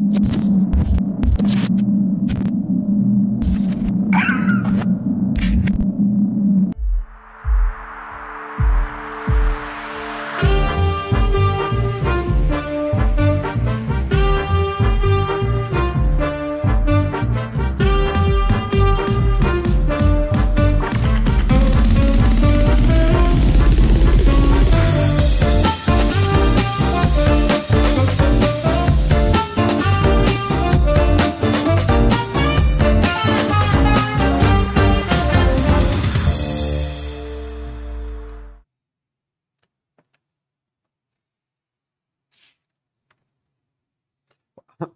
you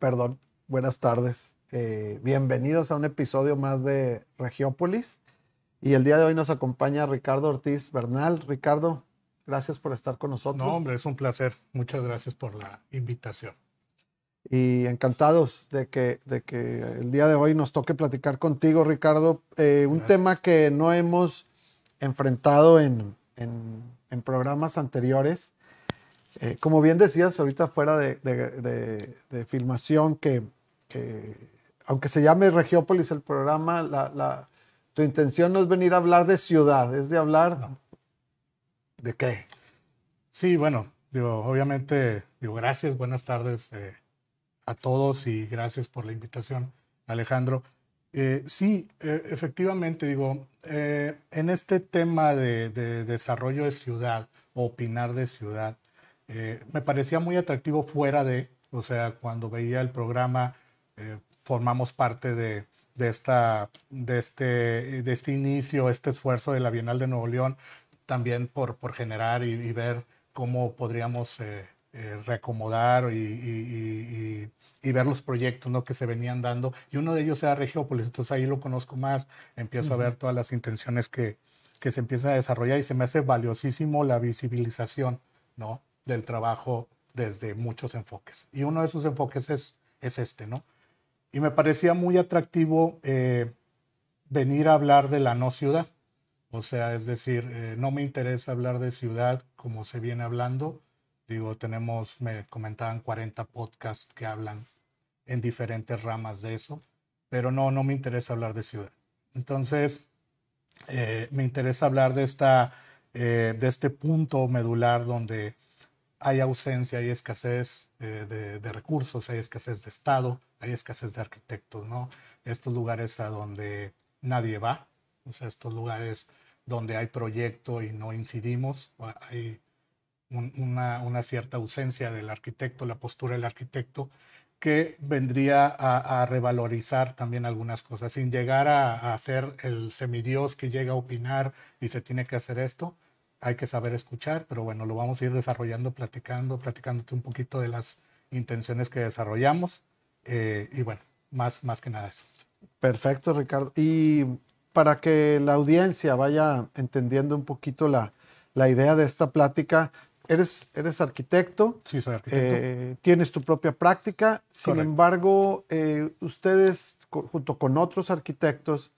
Perdón, buenas tardes. Eh, bienvenidos a un episodio más de Regiópolis. Y el día de hoy nos acompaña Ricardo Ortiz Bernal. Ricardo, gracias por estar con nosotros. No, hombre, es un placer. Muchas gracias por la invitación. Y encantados de que, de que el día de hoy nos toque platicar contigo, Ricardo. Eh, un tema que no hemos enfrentado en, en, en programas anteriores eh, como bien decías ahorita fuera de, filmación, que, aunque se llame Regiópolis el programa, la, tu intención no es venir a hablar de ciudad, es de hablar de qué. Sí, bueno, digo, obviamente, digo, gracias, buenas tardes eh, a todos y gracias por la invitación, Alejandro. Eh, sí, efectivamente, digo, en este tema de, desarrollo de ciudad, opinar de ciudad, eh, me parecía muy atractivo fuera de, o sea, cuando veía el programa, eh, formamos parte de, de, esta, de, este, de este inicio, este esfuerzo de la Bienal de Nuevo León, también por, por generar y, ver cómo podríamos eh, reacomodar y, y, y, ver los proyectos ¿no? que se venían dando. Y uno de ellos era Regiópolis, entonces ahí lo conozco más, empiezo a ver todas las intenciones que, que se empiezan a desarrollar y se me hace valiosísimo la visibilización, ¿no? Del trabajo desde muchos enfoques. Y uno de esos enfoques es, es este, ¿no? Y me parecía muy atractivo eh, venir a hablar de la no ciudad. O sea, es decir, eh, no me interesa hablar de ciudad como se viene hablando. Digo, tenemos, me comentaban 40 podcasts que hablan en diferentes ramas de eso, pero no, no me interesa hablar de ciudad. Entonces, eh, me interesa hablar de, esta, de este punto medular donde hay ausencia, hay escasez eh, de, recursos, hay escasez de Estado, hay escasez de arquitectos, ¿no? Estos lugares a donde nadie va, o sea, estos lugares donde hay proyecto y no incidimos, hay una, cierta ausencia del arquitecto, la postura del arquitecto, que vendría a, revalorizar también algunas cosas, sin llegar a, a ser el semidios que llega a opinar y se tiene que hacer esto, hay que saber escuchar, pero bueno, lo vamos a ir desarrollando, platicando, platicándote un poquito de las intenciones que desarrollamos eh, y bueno, más, más que nada eso. Perfecto, Ricardo. Y para que la audiencia vaya entendiendo un poquito la, la idea de esta plática, eres, eres arquitecto. Sí, soy arquitecto. Eh, tienes tu propia práctica. Sin embargo, eh, ustedes, junto con otros arquitectos,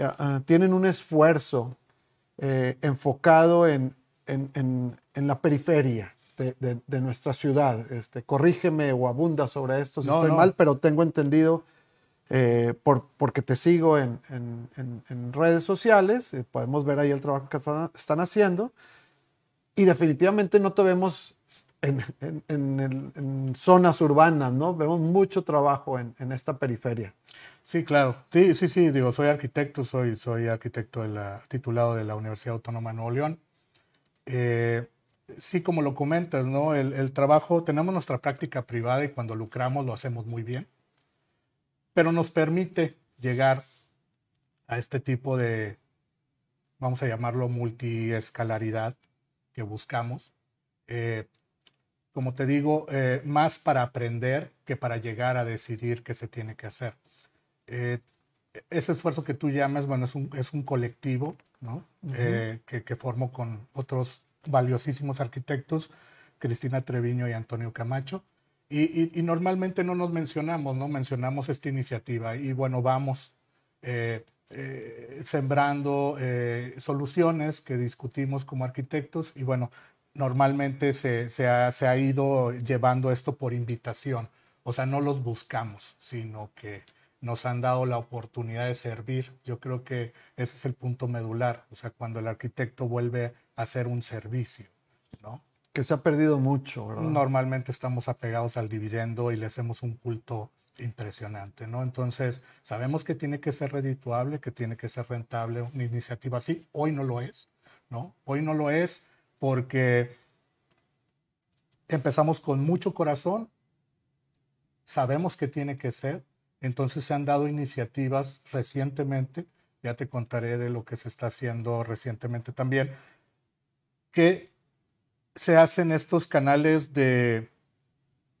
ah, tienen un esfuerzo eh, enfocado en, en, en, la periferia de, de, nuestra ciudad. Este, corrígeme o abunda sobre esto si estoy mal, pero tengo entendido, eh, por, porque te sigo en, redes sociales, eh, podemos ver ahí el trabajo que están, haciendo, y definitivamente no te vemos en, zonas urbanas, ¿no? Vemos mucho trabajo en, esta periferia. Sí, claro. Sí, sí, sí, digo, soy arquitecto, soy, soy arquitecto de la, titulado de la Universidad Autónoma de Nuevo León. Eh, sí, como lo comentas, ¿no? El, trabajo, tenemos nuestra práctica privada y cuando lucramos lo hacemos muy bien, pero nos permite llegar a este tipo de, vamos a llamarlo multiescalaridad que buscamos. Eh, como te digo, eh, más para aprender que para llegar a decidir qué se tiene que hacer. Eh, ese esfuerzo que tú llamas, bueno, es un, es un colectivo, ¿no? Eh, que, que, formo con otros valiosísimos arquitectos, Cristina Treviño y Antonio Camacho. Y, y, normalmente no nos mencionamos, ¿no? Mencionamos esta iniciativa y bueno, vamos eh, sembrando soluciones que discutimos como arquitectos y bueno, normalmente se, se, ha, se ha ido llevando esto por invitación O sea, no los buscamos, sino que nos han dado la oportunidad de servir. Yo creo que ese es el punto medular, o sea, cuando el arquitecto vuelve a hacer un servicio, ¿no? Que se ha perdido mucho, ¿verdad? Normalmente estamos apegados al dividendo y le hacemos un culto impresionante, ¿no? Entonces, sabemos que tiene que ser redituable, que tiene que ser rentable una iniciativa así. Hoy no lo es, ¿no? Hoy no lo es porque empezamos con mucho corazón, sabemos que tiene que ser, entonces se han dado iniciativas recientemente, ya te contaré de lo que se está haciendo recientemente también, que se hacen estos canales de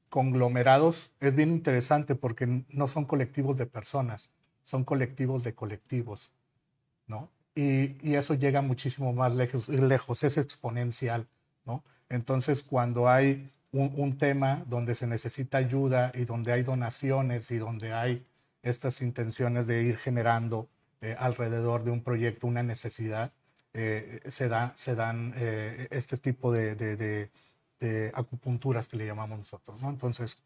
conglomerados. Es bien interesante porque no son colectivos de personas, son colectivos de colectivos, ¿no? Y, eso llega muchísimo más lejos, lejos, es exponencial, ¿no? Entonces, cuando hay un, tema donde se necesita ayuda y donde hay donaciones y donde hay estas intenciones de ir generando eh, alrededor de un proyecto una necesidad, eh, se, da, se dan eh, este tipo de, acupunturas que le llamamos nosotros. ¿no? Entonces,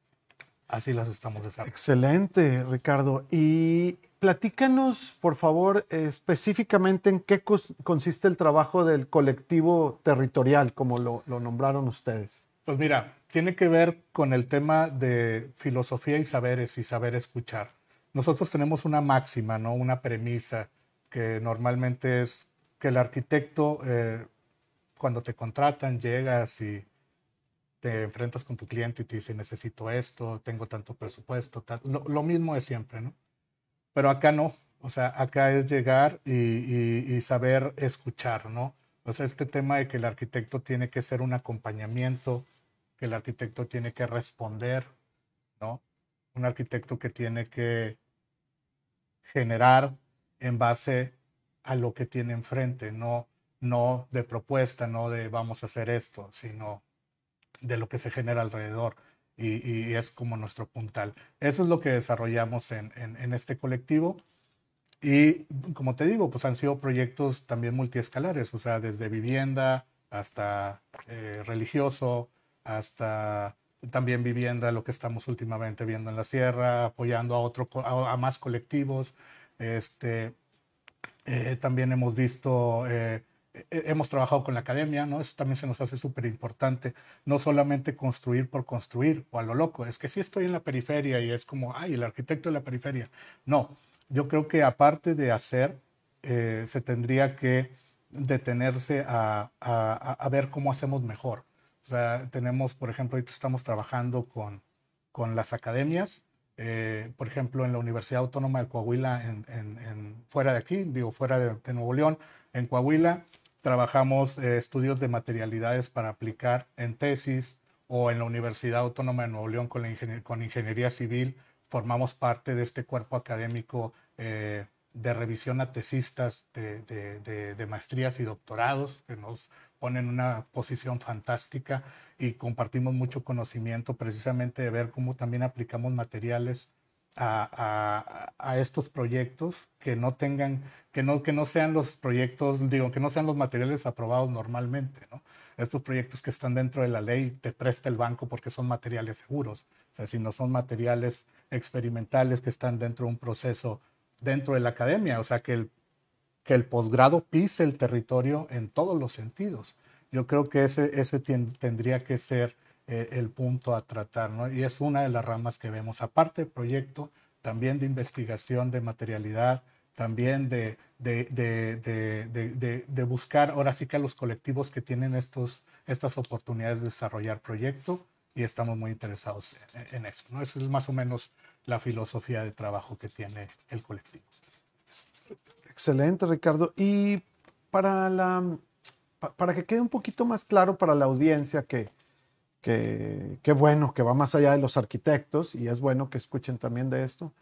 así las estamos desarrollando. Excelente, Ricardo. Y platícanos, por favor, específicamente en qué consiste el trabajo del colectivo territorial, como lo nombraron ustedes. Pues mira, tiene que ver con el tema de filosofía y saberes y saber escuchar. Nosotros tenemos una máxima, ¿no? una premisa que normalmente es que el arquitecto, eh, cuando te contratan, llegas y te enfrentas con tu cliente y te dice, necesito esto, tengo tanto presupuesto, Lo, mismo es siempre, ¿no? Pero acá no, o sea, acá es llegar y, y saber escuchar, ¿no? O sea, este tema de que el arquitecto tiene que ser un acompañamiento, que el arquitecto tiene que responder, ¿no? Un arquitecto que tiene que generar en base a lo que tiene enfrente, no, no de propuesta, no de vamos a hacer esto, sino de lo que se genera alrededor. Y, es como nuestro puntal. Eso es lo que desarrollamos en, en, este colectivo. Y como te digo, pues han sido proyectos también multiescalares, o sea, desde vivienda hasta eh, religioso, hasta también vivienda, lo que estamos últimamente viendo en la sierra, apoyando a, otro, a, más colectivos. Este, eh, también hemos visto, eh, hemos trabajado con la academia, ¿no? Eso también se nos hace súper importante. No solamente construir por construir o a lo loco, es que si estoy en la periferia y es como, ay, el arquitecto de la periferia. No, yo creo que aparte de hacer, eh, se tendría que detenerse a, a, a ver cómo hacemos mejor tenemos, por ejemplo, ahorita estamos trabajando con, con las academias, eh, por ejemplo, en la Universidad Autónoma de Coahuila, en, fuera de aquí, digo, fuera de, Nuevo León, en Coahuila, trabajamos eh, estudios de materialidades para aplicar en tesis o en la Universidad Autónoma de Nuevo León con, con Ingeniería Civil, formamos parte de este cuerpo académico eh, de revisión a tesistas de, de, de, maestrías y doctorados, que nos ponen en una posición fantástica y compartimos mucho conocimiento precisamente de ver cómo también aplicamos materiales a, a, estos proyectos que no tengan, que no, que no sean los proyectos, digo, que no sean los materiales aprobados normalmente, ¿no? Estos proyectos que están dentro de la ley te presta el banco porque son materiales seguros, o sea, si no son materiales experimentales que están dentro de un proceso dentro de la academia, o sea, que el, que el posgrado pise el territorio en todos los sentidos. Yo creo que ese, ese tendría que ser eh, el punto a tratar, ¿no? Y es una de las ramas que vemos. Aparte del proyecto, también de investigación de materialidad, también de, de, de, de, buscar ahora sí que a los colectivos que tienen estos, estas oportunidades de desarrollar proyecto y estamos muy interesados en, en eso. ¿no? Eso es más o menos la filosofía de trabajo que tiene el colectivo. Excelente, Ricardo. Y para, la, para que quede un poquito más claro para la audiencia que, que, bueno, que va más allá de los arquitectos y es bueno que escuchen también de esto.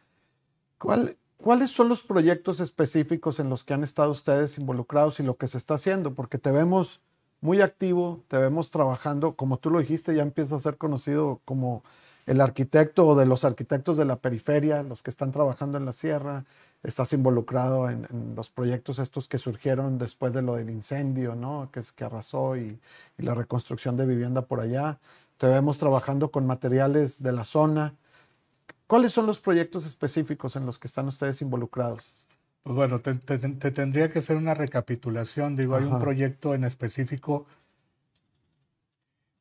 ¿Cuál, ¿Cuáles son los proyectos específicos en los que han estado ustedes involucrados y lo que se está haciendo? Porque te vemos muy activo, te vemos trabajando, como tú lo dijiste, ya empieza a ser conocido como el arquitecto o de los arquitectos de la periferia, los que están trabajando en la sierra, estás involucrado en, los proyectos estos que surgieron después de lo del incendio, ¿no? que, que arrasó y, la reconstrucción de vivienda por allá. Te vemos trabajando con materiales de la zona. ¿Cuáles son los proyectos específicos en los que están ustedes involucrados? Pues bueno, te, tendría que hacer una recapitulación. Digo, hay un proyecto en específico.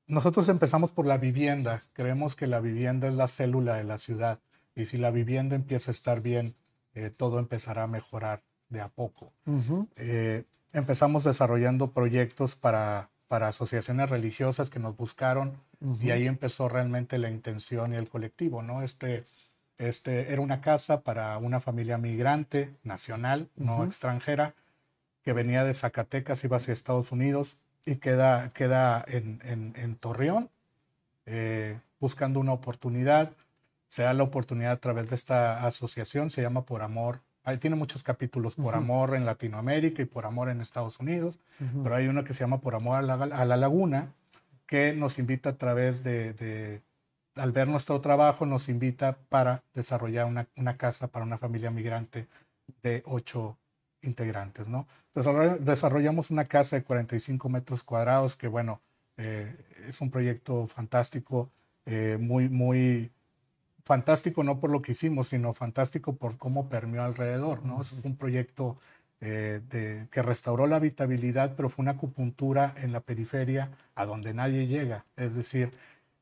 Nosotros empezamos por la vivienda. Creemos que la vivienda es la célula de la ciudad. Y si la vivienda empieza a estar bien, eh, todo empezará a mejorar de a poco. Eh, empezamos desarrollando proyectos para, para asociaciones religiosas que nos buscaron y ahí empezó realmente la intención y el colectivo, ¿no? Este, este, era una casa para una familia migrante nacional, no extranjera, que venía de Zacatecas, iba hacia Estados Unidos y queda, queda en, en, Torreón eh, buscando una oportunidad. Se da la oportunidad a través de esta asociación, se llama Por Amor. Ahí tiene muchos capítulos, Por Amor en Latinoamérica y Por Amor en Estados Unidos, pero hay uno que se llama Por Amor a la, a la Laguna, que nos invita a través de al ver nuestro trabajo, nos invita para desarrollar una, casa para una familia migrante de ocho integrantes. ¿no? Desarrollamos una casa de 45 metros cuadrados que, bueno, eh, es un proyecto fantástico, eh, muy, muy fantástico no por lo que hicimos, sino fantástico por cómo permeó alrededor. ¿no? Es un proyecto eh, de, que restauró la habitabilidad, pero fue una acupuntura en la periferia a donde nadie llega. Es decir,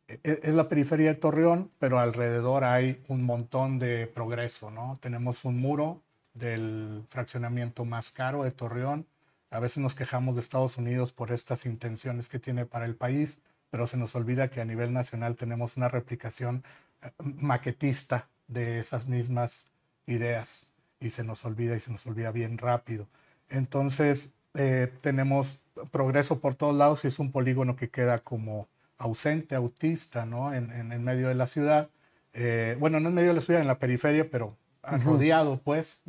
e, es la periferia de Torreón, pero alrededor hay un montón de progreso, ¿no? Tenemos un muro del fraccionamiento más caro de Torreón. A veces nos quejamos de Estados Unidos por estas intenciones que tiene para el país, pero se nos olvida que a nivel nacional tenemos una replicación eh, maquetista de esas mismas ideas y se nos olvida y se nos olvida bien rápido. Entonces, eh, tenemos progreso por todos lados y es un polígono que queda como ausente, autista, ¿no? En, en, medio de la ciudad. Eh, bueno, no en medio de la ciudad, en la periferia, pero rodeado, pues.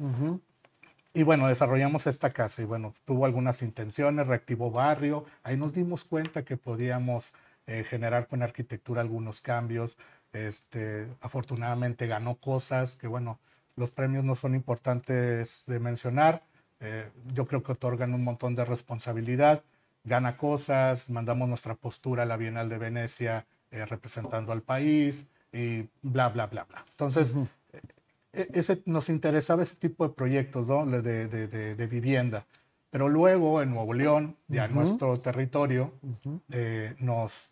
Y bueno, desarrollamos esta casa y bueno, tuvo algunas intenciones, reactivó barrio. Ahí nos dimos cuenta que podíamos eh, generar con arquitectura algunos cambios. Este, afortunadamente ganó cosas que bueno, los premios no son importantes de mencionar. Eh, yo creo que otorgan un montón de responsabilidad gana cosas, mandamos nuestra postura a la Bienal de Venecia eh, representando al país y bla, bla, bla, bla. Entonces, e, ese, nos interesaba ese tipo de proyectos ¿no? de, de, de, vivienda. Pero luego en Nuevo León, ya en nuestro territorio, eh, nos,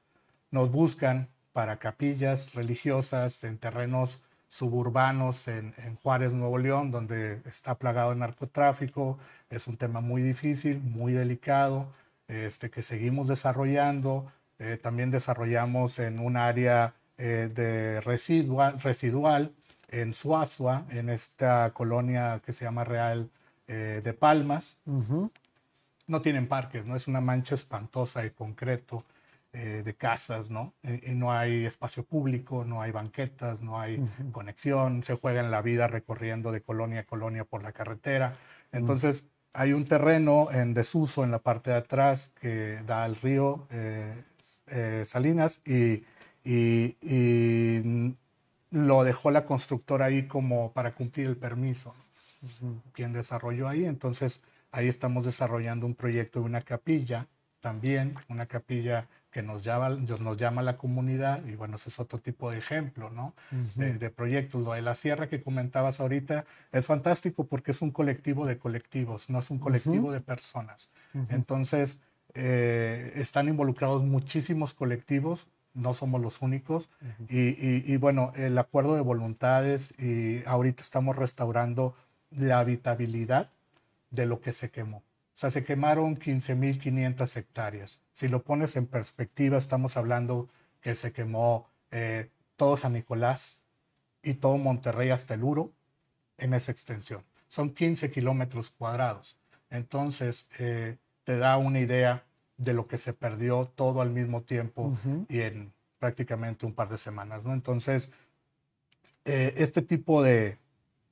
nos buscan para capillas religiosas en terrenos suburbanos en, en, Juárez, Nuevo León, donde está plagado el narcotráfico. Es un tema muy difícil, muy delicado este, que seguimos desarrollando. Eh, también desarrollamos en un área eh, de residual, residual en Suazua, en esta colonia que se llama Real eh, de Palmas. No tienen parques, ¿no? Es una mancha espantosa de concreto de casas, ¿no? Y, no hay espacio público, no hay banquetas, no hay conexión, se juega en la vida recorriendo de colonia a colonia por la carretera. Entonces, hay un terreno en desuso en la parte de atrás que da al río eh, eh, Salinas y, lo dejó la constructora ahí como para cumplir el permiso. Quien desarrolló ahí, entonces ahí estamos desarrollando un proyecto de una capilla también, una capilla que nos llama, nos llama la comunidad y bueno, ese es otro tipo de ejemplo, ¿no? de, proyectos. Lo de la sierra que comentabas ahorita es fantástico porque es un colectivo de colectivos, no es un colectivo de personas. Entonces, eh, están involucrados muchísimos colectivos, no somos los únicos. y, y, bueno, el acuerdo de voluntades y ahorita estamos restaurando la habitabilidad de lo que se quemó. O sea, se quemaron 15.500 hectáreas. Si lo pones en perspectiva, estamos hablando que se quemó eh, todo San Nicolás y todo Monterrey hasta el Uro en esa extensión. Son 15 kilómetros cuadrados. Entonces, eh, te da una idea de lo que se perdió todo al mismo tiempo y en prácticamente un par de semanas. ¿no? Entonces, eh, este tipo de,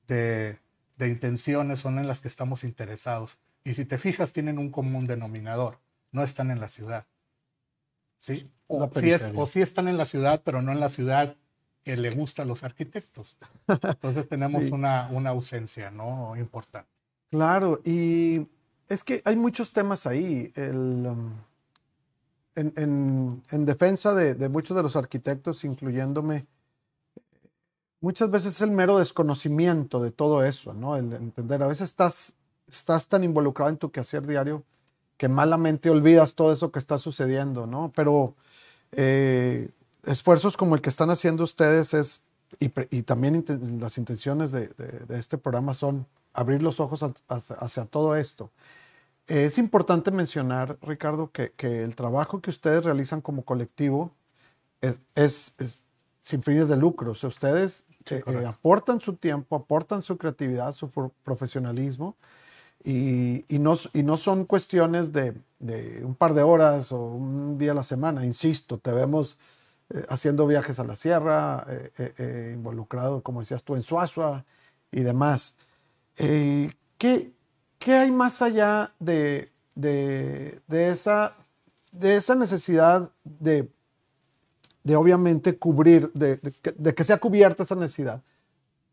de, de intenciones son en las que estamos interesados. Y si te fijas, tienen un común denominador no están en la ciudad. ¿Sí? O, sí están en la ciudad, pero no en la ciudad que le gusta a los arquitectos. Entonces tenemos una, una ausencia ¿no? importante. Claro, y es que hay muchos temas ahí. Um, en, defensa de, muchos de los arquitectos, incluyéndome, muchas veces es el mero desconocimiento de todo eso, ¿no? El entender, a veces estás, estás tan involucrado en tu quehacer diario que malamente olvidas todo eso que está sucediendo, ¿no? Pero eh, esfuerzos como el que están haciendo ustedes es, y, también las intenciones de, este programa son abrir los ojos hacia, todo esto. Es importante mencionar, Ricardo, que, el trabajo que ustedes realizan como colectivo es, es, sin fines de lucro. O sea, ustedes eh, eh, aportan su tiempo, aportan su creatividad, su profesionalismo y, no, y no son cuestiones de, un par de horas o un día a la semana, insisto, te vemos eh, haciendo viajes a la sierra, eh, involucrado, como decías tú, en Suazua y demás. ¿qué, ¿qué, hay más allá de, de, esa, de esa necesidad de, de obviamente cubrir, de, de que sea cubierta esa necesidad?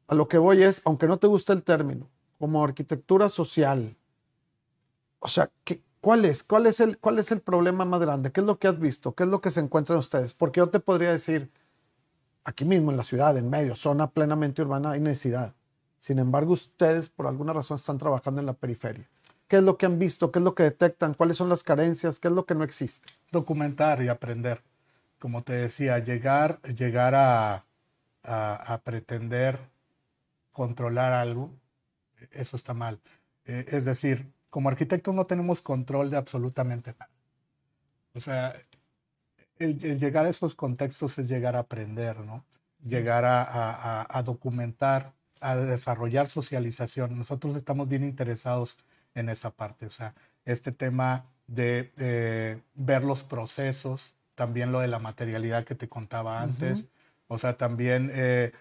A lo que voy es, aunque no te guste el término, como arquitectura social. O sea, ¿qué, cuál, es? ¿Cuál, es el, ¿cuál es el problema más grande? ¿Qué es lo que has visto? ¿Qué es lo que se encuentran ustedes? Porque yo te podría decir, aquí mismo en la ciudad, en medio, zona plenamente urbana, hay necesidad. Sin embargo, ustedes por alguna razón están trabajando en la periferia. ¿Qué es lo que han visto? ¿Qué es lo que detectan? ¿Cuáles son las carencias? ¿Qué es lo que no existe? Documentar y aprender. Como te decía, llegar, llegar a, a pretender controlar algo eso está mal. Eh, es decir, como arquitectos no tenemos control de absolutamente nada. O sea, el, llegar a esos contextos es llegar a aprender, ¿no? Llegar a, documentar, a desarrollar socialización. Nosotros estamos bien interesados en esa parte. O sea, este tema de, ver los procesos, también lo de la materialidad que te contaba antes. O sea, también eh,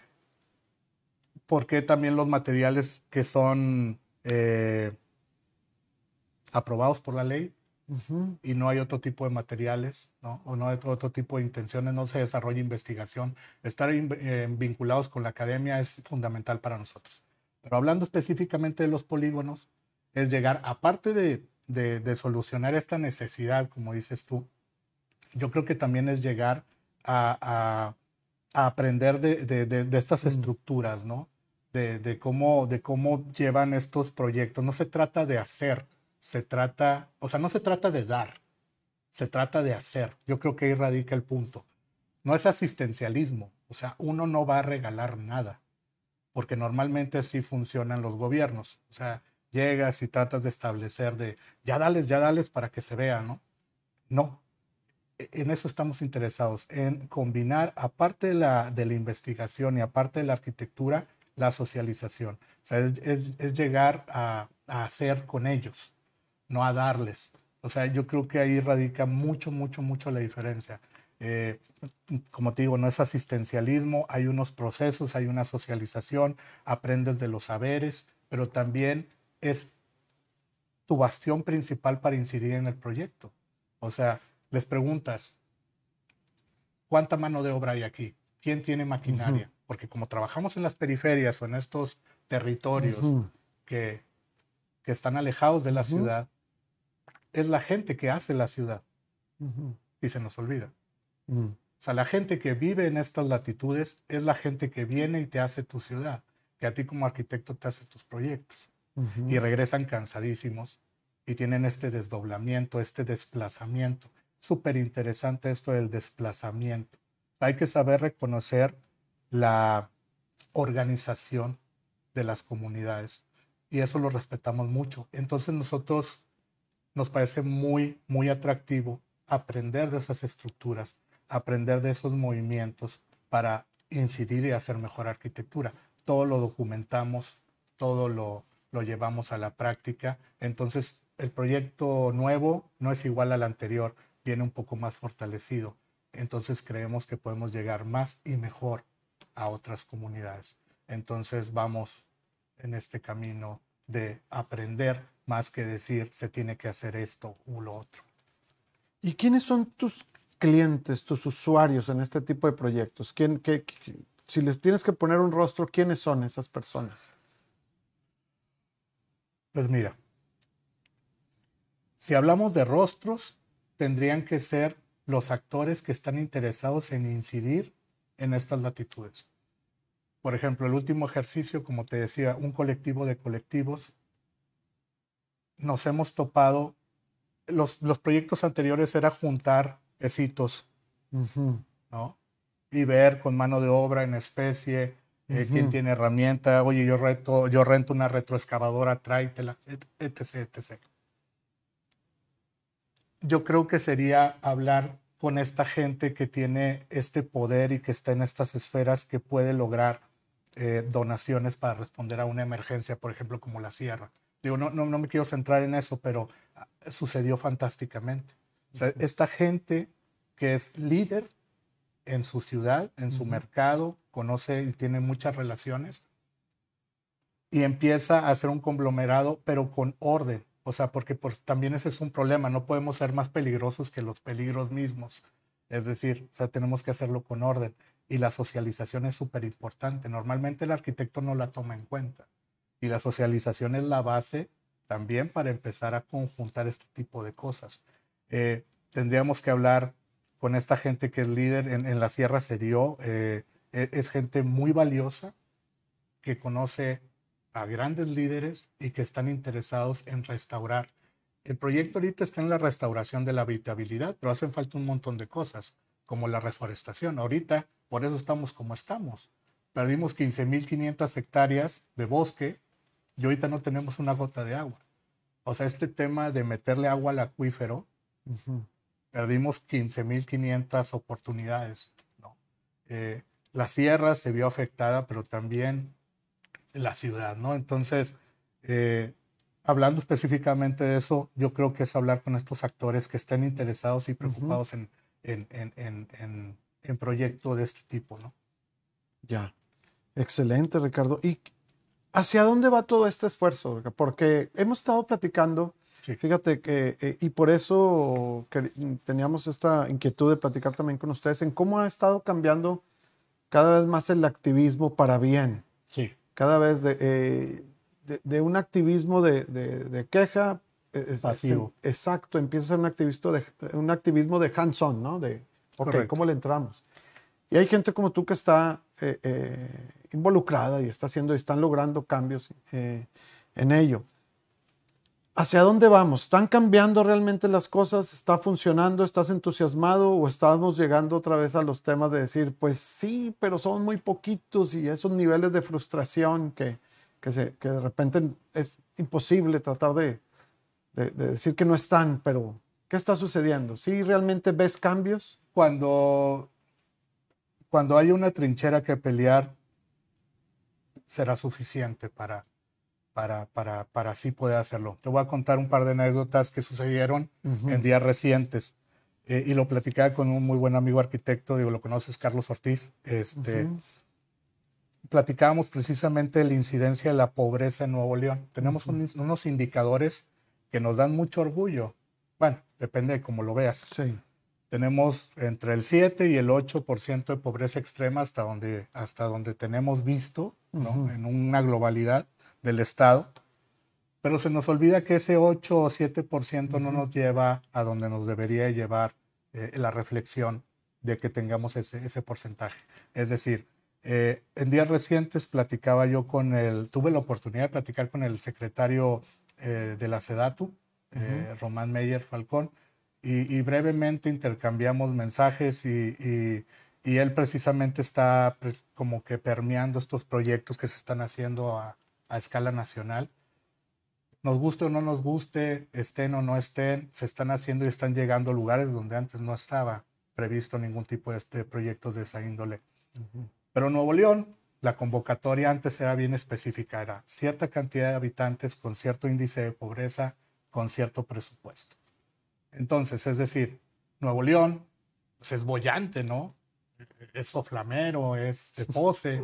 por qué también los materiales que son eh, aprobados por la ley y no hay otro tipo de materiales, ¿no? o no hay otro tipo de intenciones, no se desarrolla investigación. Estar eh, vinculados con la academia es fundamental para nosotros. Pero hablando específicamente de los polígonos, es llegar, aparte de, solucionar esta necesidad, como dices tú, yo creo que también es llegar a, aprender de, estas estructuras, ¿no? de, cómo, de cómo llevan estos proyectos. No se trata de hacer, se trata, o sea, no se trata de dar, se trata de hacer. Yo creo que ahí radica el punto. No es asistencialismo, o sea, uno no va a regalar nada, porque normalmente así funcionan los gobiernos. O sea, llegas y tratas de establecer de, ya dales, ya dales para que se vea, ¿no? No. E, en eso estamos interesados, en combinar, aparte de la, de la investigación y aparte de la arquitectura, la socialización. O sea, es, llegar a, hacer con ellos, no a darles. O sea, yo creo que ahí radica mucho, mucho, mucho la diferencia. Eh, como te digo, no es asistencialismo, hay unos procesos, hay una socialización, aprendes de los saberes, pero también es tu bastión principal para incidir en el proyecto. O sea, les preguntas, ¿cuánta mano de obra hay aquí? ¿Quién tiene maquinaria? porque como trabajamos en las periferias o en estos territorios que, que, están alejados de la ciudad, es la gente que hace la ciudad y se nos olvida. O sea, la gente que vive en estas latitudes es la gente que viene y te hace tu ciudad, que a ti como arquitecto te hace tus proyectos. Y regresan cansadísimos y tienen este desdoblamiento, este desplazamiento. Súper interesante esto del desplazamiento. Hay que saber reconocer la organización de las comunidades y eso lo respetamos mucho. Entonces nosotros nos parece muy, muy atractivo aprender de esas estructuras, aprender de esos movimientos para incidir y hacer mejor arquitectura. Todo lo documentamos, todo lo, lo llevamos a la práctica. Entonces el proyecto nuevo no es igual al anterior, viene un poco más fortalecido. Entonces creemos que podemos llegar más y mejor a otras comunidades. Entonces vamos en este camino de aprender más que decir se tiene que hacer esto u lo otro. ¿Y quiénes son tus clientes, tus usuarios en este tipo de proyectos? ¿Quién, qué, si les tienes que poner un rostro, ¿quiénes son esas personas? Pues mira, si hablamos de rostros, tendrían que ser los actores que están interesados en incidir en estas latitudes. Por ejemplo, el último ejercicio, como te decía, un colectivo de colectivos, nos hemos topado, los, los proyectos anteriores era juntar esitos, ¿no? Y ver con mano de obra en especie, eh, quién tiene herramienta, oye, yo, reto, yo rento una retroexcavadora, tráetela, etc, etc. Yo creo que sería hablar con esta gente que tiene este poder y que está en estas esferas que puede lograr eh, donaciones para responder a una emergencia, por ejemplo, como la sierra. Digo, no, no, no me quiero centrar en eso, pero ah, sucedió fantásticamente. O sea, esta gente que es líder en su ciudad, en su mercado, conoce y tiene muchas relaciones y empieza a hacer un conglomerado, pero con orden. O sea, porque también ese es un problema, no podemos ser más peligrosos que los peligros mismos. Es decir, o sea, tenemos que hacerlo con orden. Y la socialización es súper importante. Normalmente el arquitecto no la toma en cuenta. Y la socialización es la base también para empezar a conjuntar este tipo de cosas. Eh, tendríamos que hablar con esta gente que es líder en, la Sierra se dio. Eh, e, es gente muy valiosa que conoce a grandes líderes y que están interesados en restaurar. El proyecto ahorita está en la restauración de la habitabilidad, pero hacen falta un montón de cosas, como la reforestación. Ahorita, por eso estamos como estamos. Perdimos 15.500 hectáreas de bosque y ahorita no tenemos una gota de agua. O sea, este tema de meterle agua al acuífero, perdimos 15.500 oportunidades. ¿no? Eh, la sierra se vio afectada, pero también la ciudad, ¿no? Entonces, eh, hablando específicamente de eso, yo creo que es hablar con estos actores que estén interesados y preocupados en, en, en, en, proyectos de este tipo, ¿no? Ya. Excelente, Ricardo. ¿Y hacia dónde va todo este esfuerzo? Porque hemos estado platicando, fíjate que, eh, y por eso teníamos esta inquietud de platicar también con ustedes en cómo ha estado cambiando cada vez más el activismo para bien. Sí. Cada vez de, eh, de, un activismo de, de queja. Eh, es, Pasivo. exacto, empieza a ser un, activismo de, un activismo de hands-on, ¿no? De, ok, ¿cómo le entramos? Y hay gente como tú que está eh, involucrada y está haciendo, y están logrando cambios en ello. ¿Hacia dónde vamos? ¿Están cambiando realmente las cosas? ¿Está funcionando? ¿Estás entusiasmado? ¿O estamos llegando otra vez a los temas de decir, pues sí, pero son muy poquitos y esos niveles de frustración que, que, se, que de repente es imposible tratar de, de, decir que no están, pero ¿qué está sucediendo? ¿Sí realmente ves cambios? Cuando, cuando hay una trinchera que pelear, será suficiente para para, para, para así poder hacerlo. Te voy a contar un par de anécdotas que sucedieron en días recientes. Eh, y lo platicaba con un muy buen amigo arquitecto, digo, lo conoces, Carlos Ortiz. Este, Platicábamos precisamente de la incidencia de la pobreza en Nuevo León. Tenemos unos indicadores que nos dan mucho orgullo. Bueno, depende de cómo lo veas. Sí. Tenemos entre el 7 y el 8% de pobreza extrema hasta donde, hasta donde tenemos visto ¿no? en una globalidad del Estado, pero se nos olvida que ese 8 o 7% no nos lleva a donde nos debería llevar eh, la reflexión de que tengamos ese, ese porcentaje. Es decir, eh, en días recientes platicaba yo con el, tuve la oportunidad de platicar con el secretario eh, de la SEDATU, Román Meyer Falcón, y, brevemente intercambiamos mensajes y, y, y, él precisamente está pues, como que permeando estos proyectos que se están haciendo a, a escala nacional. Nos guste o no nos guste, estén o no estén, se están haciendo y están llegando a lugares donde antes no estaba previsto ningún tipo de este proyectos de esa índole. Pero Nuevo León, la convocatoria antes era bien específica, era cierta cantidad de habitantes con cierto índice de pobreza, con cierto presupuesto. Entonces, es decir, Nuevo León pues, es bollante, ¿no? Es soflamero, es de pose,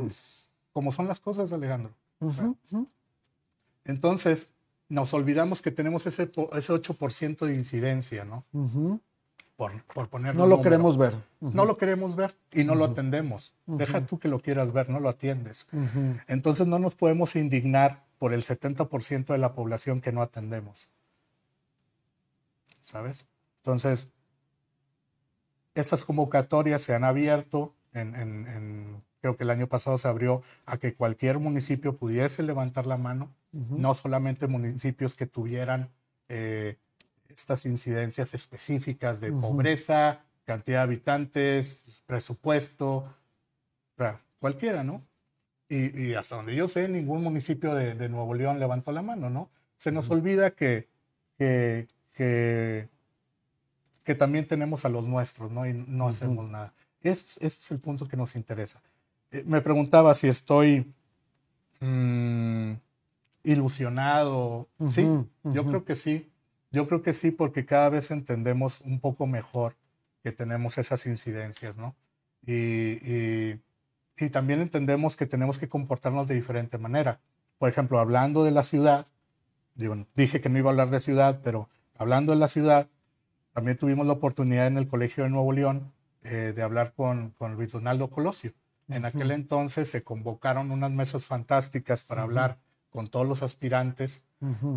como son las cosas, Alejandro. Entonces, nos olvidamos que tenemos ese, ese 8% de incidencia, ¿no? por, por ponerlo. No lo queremos ver. No lo queremos ver y no lo atendemos. Deja tú que lo quieras ver, no lo atiendes. Entonces, no nos podemos indignar por el 70% de la población que no atendemos. ¿Sabes? Entonces, estas convocatorias se han abierto en, en creo que el año pasado se abrió a que cualquier municipio pudiese levantar la mano, no solamente municipios que tuvieran eh, estas incidencias específicas de pobreza, cantidad de habitantes, presupuesto, cualquiera, ¿no? Y, hasta donde yo sé, ningún municipio de, Nuevo León levantó la mano, ¿no? Se nos olvida que, que, que, también tenemos a los nuestros, ¿no? Y no hacemos nada. Ese, es el punto que nos interesa. Eh, me preguntaba si estoy mm, ilusionado. Sí, yo creo que sí. Yo creo que sí, porque cada vez entendemos un poco mejor que tenemos esas incidencias, ¿no? Y, y, también entendemos que tenemos que comportarnos de diferente manera. Por ejemplo, hablando de la ciudad, digo, dije que no iba a hablar de ciudad, pero hablando de la ciudad, también tuvimos la oportunidad en el Colegio de Nuevo León eh, de hablar con, con Luis Donaldo Colosio. En aquel entonces se convocaron unas mesas fantásticas para hablar con todos los aspirantes.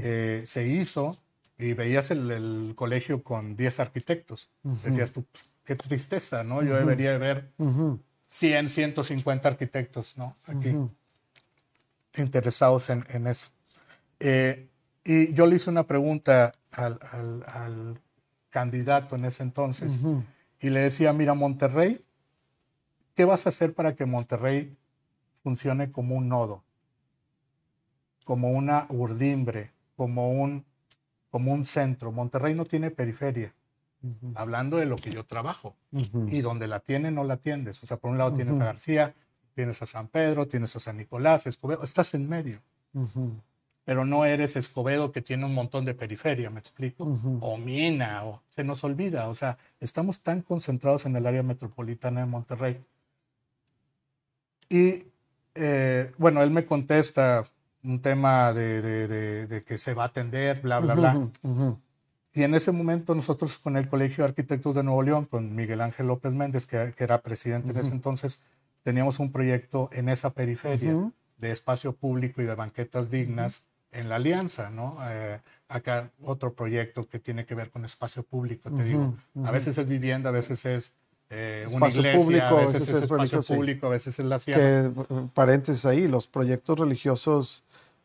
Eh, se hizo y veías el, colegio con 10 arquitectos. Decías tú, pues, qué tristeza, ¿no? Yo debería de ver 100, 150 arquitectos, ¿no? Aquí interesados en, en eso. Eh, y yo le hice una pregunta al, al, candidato en ese entonces y le decía, mira, Monterrey, ¿qué vas a hacer para que Monterrey funcione como un nodo? Como una urdimbre, como un como un centro. Monterrey no tiene periferia. Hablando de lo que yo trabajo. Y donde la tiene, no la atiendes. O sea, por un lado tienes a García, tienes a San Pedro, tienes a San Nicolás, Escobedo. Estás en medio. Pero no eres Escobedo que tiene un montón de periferia, ¿me explico? O Mina, o se nos olvida. O sea, estamos tan concentrados en el área metropolitana de Monterrey. Y eh, bueno, él me contesta, un tema de, que se va a atender, bla, bla, bla. Y en ese momento nosotros con el Colegio de Arquitectos de Nuevo León, con Miguel Ángel López Méndez, que, era presidente en ese entonces, teníamos un proyecto en esa periferia de espacio público y de banquetas dignas en la alianza, ¿no? Eh, acá otro proyecto que tiene que ver con espacio público, te digo. A veces es vivienda, a veces es eh, espacio público, a veces, es, espacio público, a veces es la ciudad. Paréntesis ahí, los proyectos religiosos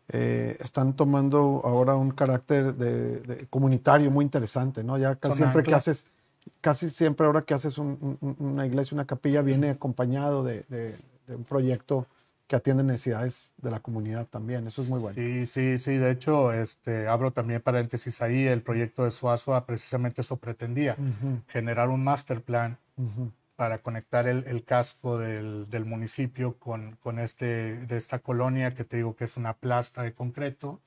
eh, están tomando ahora un carácter de, comunitario muy interesante, ¿no? Ya casi siempre que haces, casi siempre ahora que haces una iglesia, una capilla, viene acompañado de, un proyecto que atiende necesidades de la comunidad también. Eso es muy bueno. Sí, sí, sí. De hecho, este, abro también paréntesis ahí. El proyecto de Suazua precisamente eso pretendía, generar un master plan para conectar el, casco del, municipio con, con, este, de esta colonia que te digo que es una plasta de concreto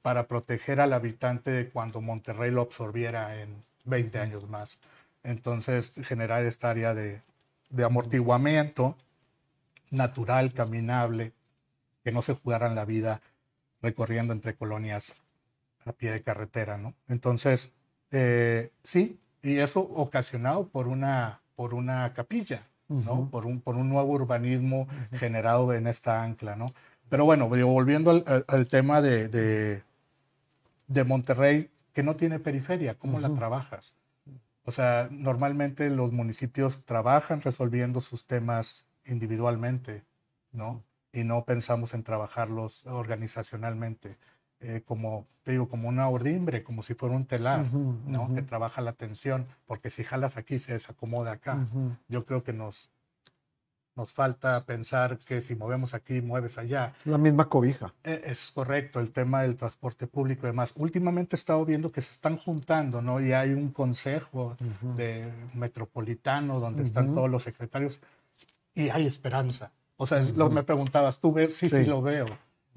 para proteger al habitante de cuando Monterrey lo absorbiera en 20 años más. Entonces, generar esta área de, de amortiguamiento natural, caminable, que no se jugaran la vida recorriendo entre colonias a pie de carretera, ¿no? Entonces, eh, sí, y eso ocasionado por una por una capilla, ¿no? por, un, por un nuevo urbanismo generado en esta ancla. ¿no? Pero bueno, volviendo al, tema de, de, Monterrey, que no tiene periferia, ¿cómo la trabajas? O sea, normalmente los municipios trabajan resolviendo sus temas individualmente, ¿no? Y no pensamos en trabajarlos organizacionalmente. Eh, como, te digo, como una ordimbre, como si fuera un telar, ¿no? Que trabaja la tensión, porque si jalas aquí se desacomoda acá. Yo creo que nos, nos falta pensar que si movemos aquí, mueves allá. La misma cobija. E, es correcto, el tema del transporte público y demás. Últimamente he estado viendo que se están juntando, ¿no? Y hay un consejo de metropolitano donde están todos los secretarios y hay esperanza. O sea, lo me preguntabas, ¿tú ves? Sí, sí, sí, lo veo.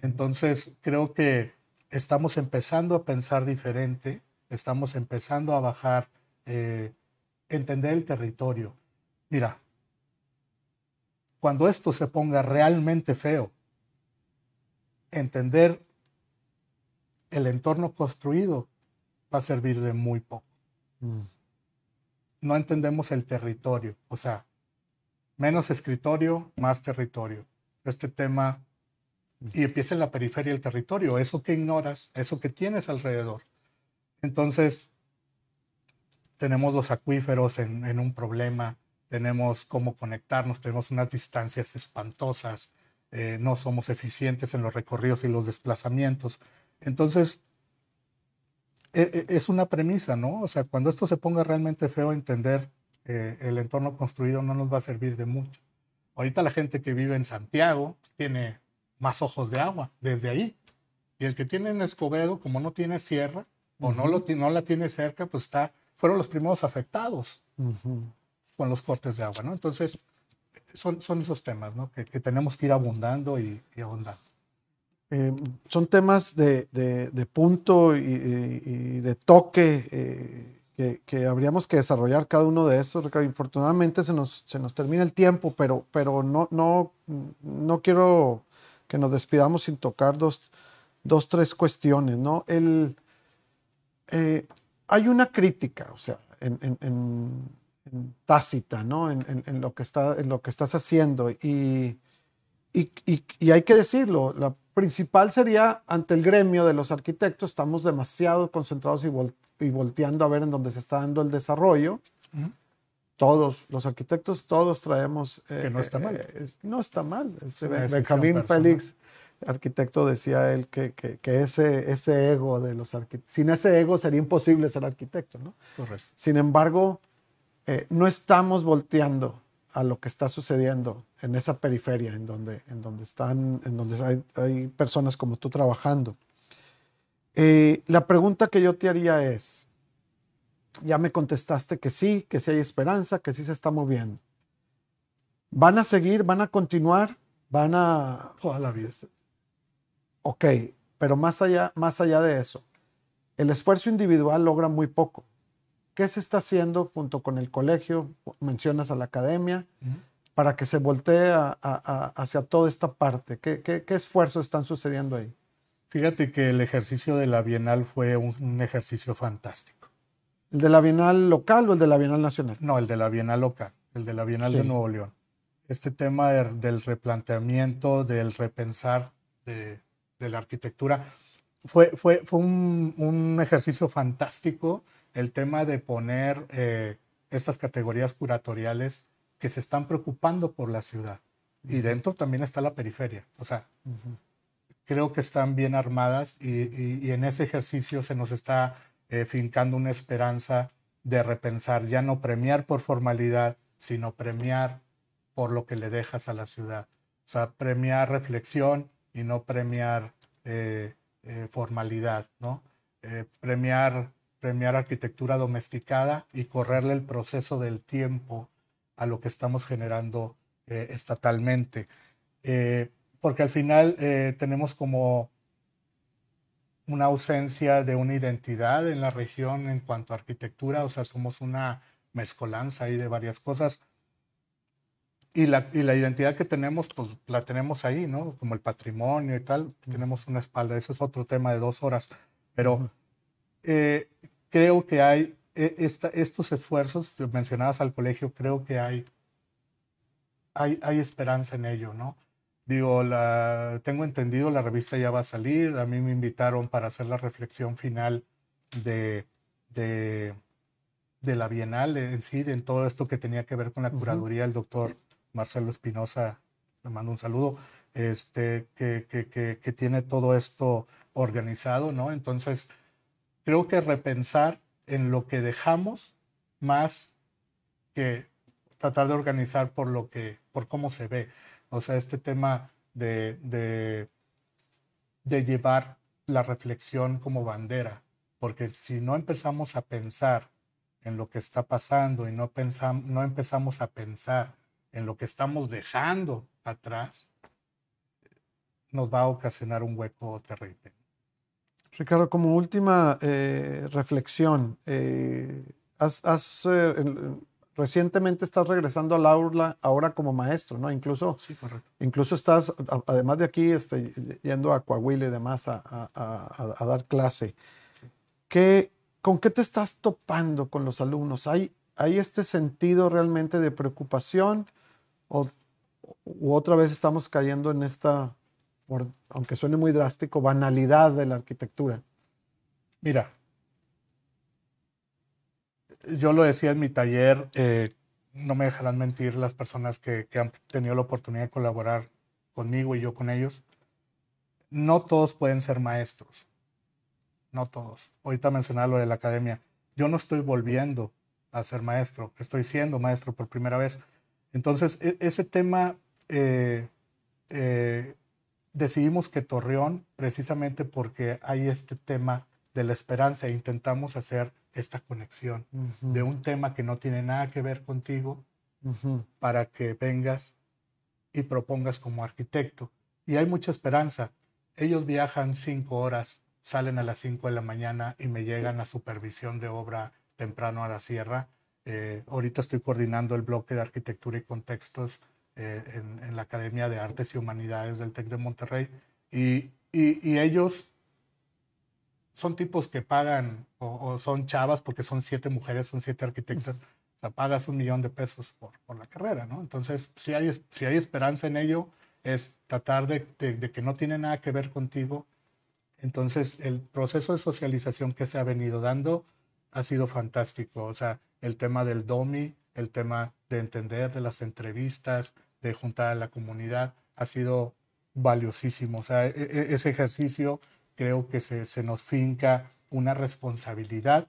Entonces, creo que estamos empezando a pensar diferente, estamos empezando a bajar, eh, entender el territorio. Mira, cuando esto se ponga realmente feo, entender el entorno construido va a servir de muy poco. Mm. No entendemos el territorio, o sea, menos escritorio, más territorio. Este tema y empieza en la periferia del territorio, eso que ignoras, eso que tienes alrededor. Entonces, tenemos los acuíferos en, un problema, tenemos cómo conectarnos, tenemos unas distancias espantosas, eh, no somos eficientes en los recorridos y los desplazamientos. Entonces, e, e, es una premisa, ¿no? O sea, cuando esto se ponga realmente feo, entender eh, el entorno construido no nos va a servir de mucho. Ahorita la gente que vive en Santiago tiene más ojos de agua desde ahí. Y el que tiene en Escobedo, como no tiene sierra o no, lo, no la tiene cerca, pues está, fueron los primeros afectados con los cortes de agua, ¿no? Entonces, son, son esos temas, ¿no? Que, tenemos que ir abundando y, y abundando. Eh, son temas de, de, punto y, de toque eh, que, habríamos que desarrollar cada uno de esos. Infortunadamente se nos, se nos termina el tiempo, pero, pero no, no, no quiero que nos despidamos sin tocar dos, dos tres cuestiones. ¿no? El, eh, hay una crítica, o sea, en, en, tácita, ¿no? En, lo que está, en lo que estás haciendo. Y, y, y, hay que decirlo, la principal sería ante el gremio de los arquitectos, estamos demasiado concentrados y, y volteando a ver en dónde se está dando el desarrollo. Todos, los arquitectos, todos traemos... Eh, que no está mal. Eh, no está mal. Este, Benjamín Félix, arquitecto, decía él que, que, que, ese, ese ego de los arquitectos, sin ese ego sería imposible ser arquitecto, ¿no? Correcto. Sin embargo, eh, no estamos volteando a lo que está sucediendo en esa periferia en donde, en donde, están, en donde hay, personas como tú trabajando. Eh, la pregunta que yo te haría es, ya me contestaste que sí, que sí hay esperanza, que sí se está moviendo. ¿Van a seguir? ¿Van a continuar? ¿Van a...? Toda la vida. Ok, pero más allá, más allá de eso, el esfuerzo individual logra muy poco. ¿Qué se está haciendo junto con el colegio? Mencionas a la academia, para que se voltee hacia toda esta parte. ¿Qué, qué, esfuerzos están sucediendo ahí? Fíjate que el ejercicio de la Bienal fue un, ejercicio fantástico. ¿El de la Bienal local o el de la Bienal nacional? No, el de la Bienal local, el de la Bienal de Nuevo León. Este tema del replanteamiento, del repensar de, la arquitectura, fue, fue, fue un, un ejercicio fantástico el tema de poner eh, estas categorías curatoriales que se están preocupando por la ciudad. Y dentro también está la periferia. O sea, creo que están bien armadas y, en ese ejercicio se nos está eh, fincando una esperanza de repensar, ya no premiar por formalidad, sino premiar por lo que le dejas a la ciudad. O sea, premiar reflexión y no premiar eh, formalidad, ¿no? premiar premiar arquitectura domesticada y correrle el proceso del tiempo a lo que estamos generando eh, estatalmente. Eh, porque al final eh, tenemos como una ausencia de una identidad en la región en cuanto a arquitectura, o sea, somos una mezcolanza ahí de varias cosas. Y la, y la, identidad que tenemos, pues la tenemos ahí, ¿no? Como el patrimonio y tal, tenemos una espalda, eso es otro tema de dos horas. Pero creo que hay e, estos esfuerzos, mencionadas al colegio, creo que hay, hay, hay esperanza en ello, ¿no? Digo, la, tengo entendido, la revista ya va a salir, a mí me invitaron para hacer la reflexión final de, de, de la Bienal en sí, en todo esto que tenía que ver con la curaduría, el doctor Marcelo Espinosa, le mando un saludo, este, que, que, que, que tiene todo esto organizado, ¿no? Entonces, creo que repensar en lo que dejamos más que tratar de organizar por lo que, por cómo se ve. O sea, este tema de, de, de llevar la reflexión como bandera, porque si no empezamos a pensar en lo que está pasando y no, pensamos, no empezamos a pensar en lo que estamos dejando atrás, nos va a ocasionar un hueco terrible. Ricardo, como última eh, reflexión, eh, eh, recientemente estás regresando al aula ahora como maestro, ¿no? Incluso, sí, correcto. incluso estás, además de aquí, este, yendo a Coahuila y demás a, dar clase. ¿Con qué te estás topando con los alumnos? ¿Hay, hay este sentido realmente de preocupación o u otra vez estamos cayendo en esta aunque suene muy drástico, banalidad de la arquitectura? Mira, yo lo decía en mi taller, eh, no me dejarán mentir las personas que, que han tenido la oportunidad de colaborar conmigo y yo con ellos. No todos pueden ser maestros. No todos. Ahorita mencionaba lo de la academia. Yo no estoy volviendo a ser maestro, estoy siendo maestro por primera vez. Entonces, e, ese tema, eh, eh, decidimos que Torreón, precisamente porque hay este tema de la esperanza, e intentamos hacer esta conexión de un tema que no tiene nada que ver contigo para que vengas y propongas como arquitecto. Y hay mucha esperanza. Ellos viajan cinco horas, salen a las cinco de la mañana y me llegan a supervisión de obra temprano a la sierra. Eh, ahorita estoy coordinando el bloque de arquitectura y contextos eh, en, la Academia de Artes y Humanidades del TEC de Monterrey. Y, y, ellos son tipos que pagan, o, son chavas, porque son siete mujeres, son siete arquitectas, o sea, pagas un millón de pesos por, por la carrera, ¿no? Entonces, si hay, si hay esperanza en ello, es tratar de, de, que no tiene nada que ver contigo. Entonces, el proceso de socialización que se ha venido dando ha sido fantástico. O sea, el tema del DOMI, el tema de entender de las entrevistas, de juntar a la comunidad, ha sido valiosísimo. O sea, e, e, ese ejercicio creo que se, nos finca una responsabilidad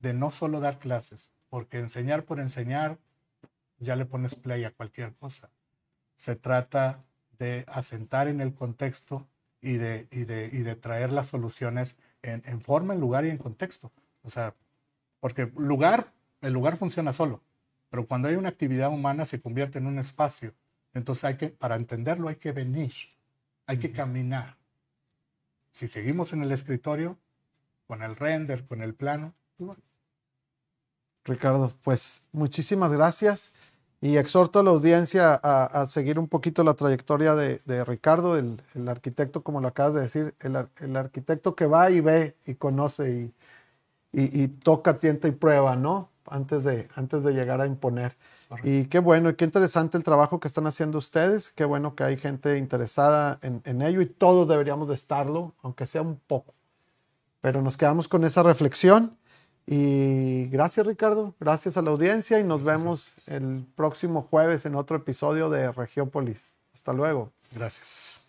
de no solo dar clases, porque enseñar por enseñar ya le pones play a cualquier cosa. Se trata de asentar en el contexto y de, y de, y de traer las soluciones en, en, forma, en lugar y en contexto. O sea, porque lugar, el lugar funciona solo. Pero cuando hay una actividad humana se convierte en un espacio. Entonces hay que, para entenderlo hay que venir, hay que caminar. Si seguimos en el escritorio, con el render, con el plano. Ricardo, pues muchísimas gracias y exhorto a la audiencia a, seguir un poquito la trayectoria de, Ricardo, el, arquitecto, como lo acabas de decir, el, arquitecto que va y ve y conoce y, y toca, tienta y prueba, ¿no? antes de, antes de llegar a imponer. Y qué bueno y qué interesante el trabajo que están haciendo ustedes. Qué bueno que hay gente interesada en, en, ello y todos deberíamos de estarlo, aunque sea un poco. Pero nos quedamos con esa reflexión. Y gracias Ricardo, gracias a la audiencia y nos vemos el próximo jueves en otro episodio de Regiópolis. Hasta luego. Gracias.